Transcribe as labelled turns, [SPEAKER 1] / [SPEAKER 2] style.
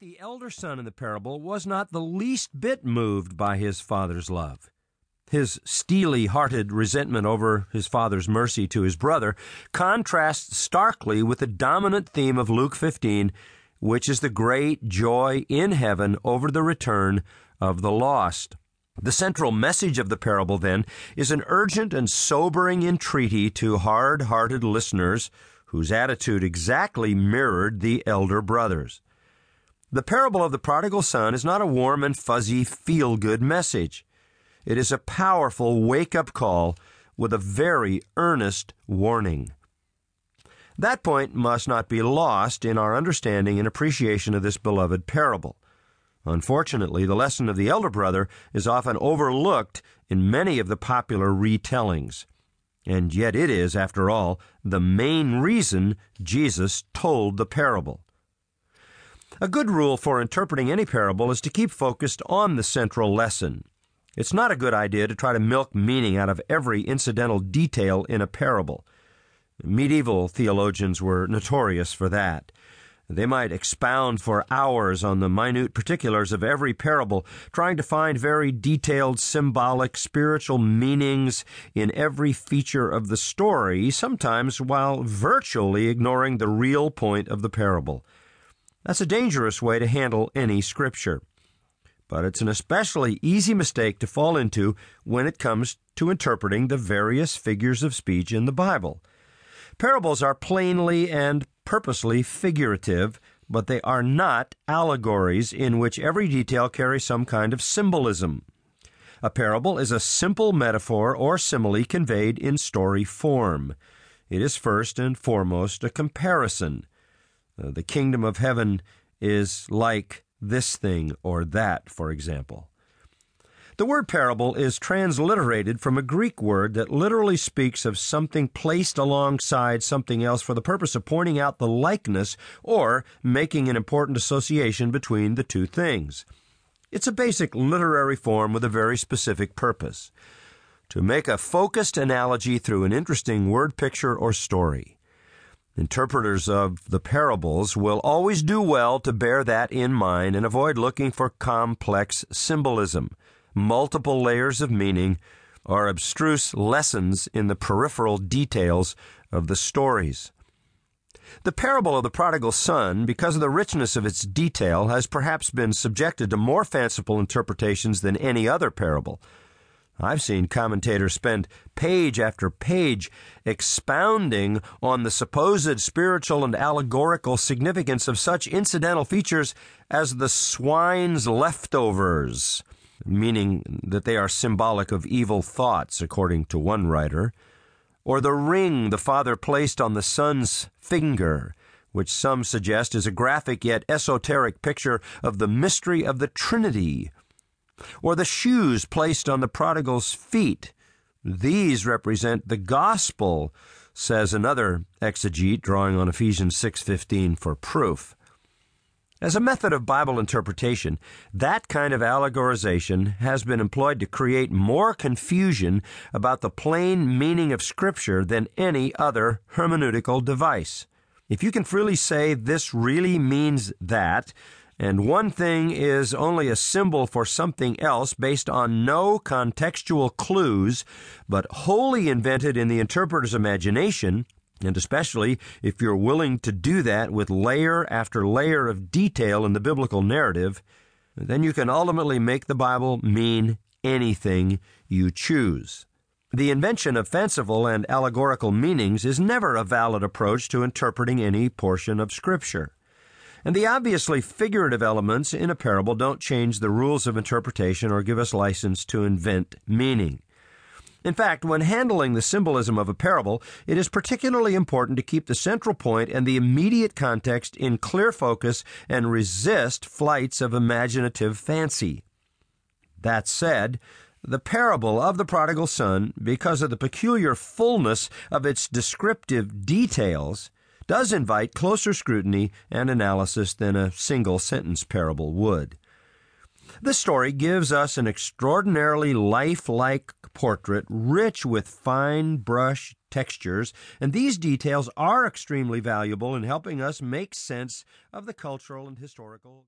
[SPEAKER 1] But the elder son in the parable was not the least bit moved by his father's love. His steely hearted resentment over his father's mercy to his brother contrasts starkly with the dominant theme of Luke 15, which is the great joy in heaven over the return of the lost. The central message of the parable, then, is an urgent and sobering entreaty to hard hearted listeners whose attitude exactly mirrored the elder brothers. The parable of the prodigal son is not a warm and fuzzy feel good message. It is a powerful wake up call with a very earnest warning. That point must not be lost in our understanding and appreciation of this beloved parable. Unfortunately, the lesson of the elder brother is often overlooked in many of the popular retellings. And yet it is, after all, the main reason Jesus told the parable. A good rule for interpreting any parable is to keep focused on the central lesson. It's not a good idea to try to milk meaning out of every incidental detail in a parable. Medieval theologians were notorious for that. They might expound for hours on the minute particulars of every parable, trying to find very detailed symbolic spiritual meanings in every feature of the story, sometimes while virtually ignoring the real point of the parable. That's a dangerous way to handle any scripture. But it's an especially easy mistake to fall into when it comes to interpreting the various figures of speech in the Bible. Parables are plainly and purposely figurative, but they are not allegories in which every detail carries some kind of symbolism. A parable is a simple metaphor or simile conveyed in story form. It is first and foremost a comparison. Uh, the kingdom of heaven is like this thing or that, for example. The word parable is transliterated from a Greek word that literally speaks of something placed alongside something else for the purpose of pointing out the likeness or making an important association between the two things. It's a basic literary form with a very specific purpose to make a focused analogy through an interesting word picture or story. Interpreters of the parables will always do well to bear that in mind and avoid looking for complex symbolism multiple layers of meaning, or abstruse lessons in the peripheral details of the stories. The parable of the prodigal son, because of the richness of its detail, has perhaps been subjected to more fanciful interpretations than any other parable. I've seen commentators spend page after page expounding on the supposed spiritual and allegorical significance of such incidental features as the swine's leftovers, meaning that they are symbolic of evil thoughts, according to one writer, or the ring the father placed on the son's finger, which some suggest is a graphic yet esoteric picture of the mystery of the Trinity, or the shoes placed on the prodigal's feet. These represent the gospel, says another exegete drawing on Ephesians 6:15 for proof. As a method of Bible interpretation, that kind of allegorization has been employed to create more confusion about the plain meaning of Scripture than any other hermeneutical device. If you can freely say this really means that, and one thing is only a symbol for something else based on no contextual clues, but wholly invented in the interpreter's imagination, and especially if you're willing to do that with layer after layer of detail in the biblical narrative, then you can ultimately make the Bible mean anything you choose. The invention of fanciful and allegorical meanings is never a valid approach to interpreting any portion of Scripture. And the obviously figurative elements in a parable don't change the rules of interpretation or give us license to invent meaning. In fact, when handling the symbolism of a parable, it is particularly important to keep the central point and the immediate context in clear focus and resist flights of imaginative fancy. That said, the parable of the prodigal son, because of the peculiar fullness of its descriptive details, does invite closer scrutiny and analysis than a single sentence parable would. This story gives us an extraordinarily lifelike portrait, rich with fine brush textures, and these details are extremely valuable in helping us make sense of the cultural and historical.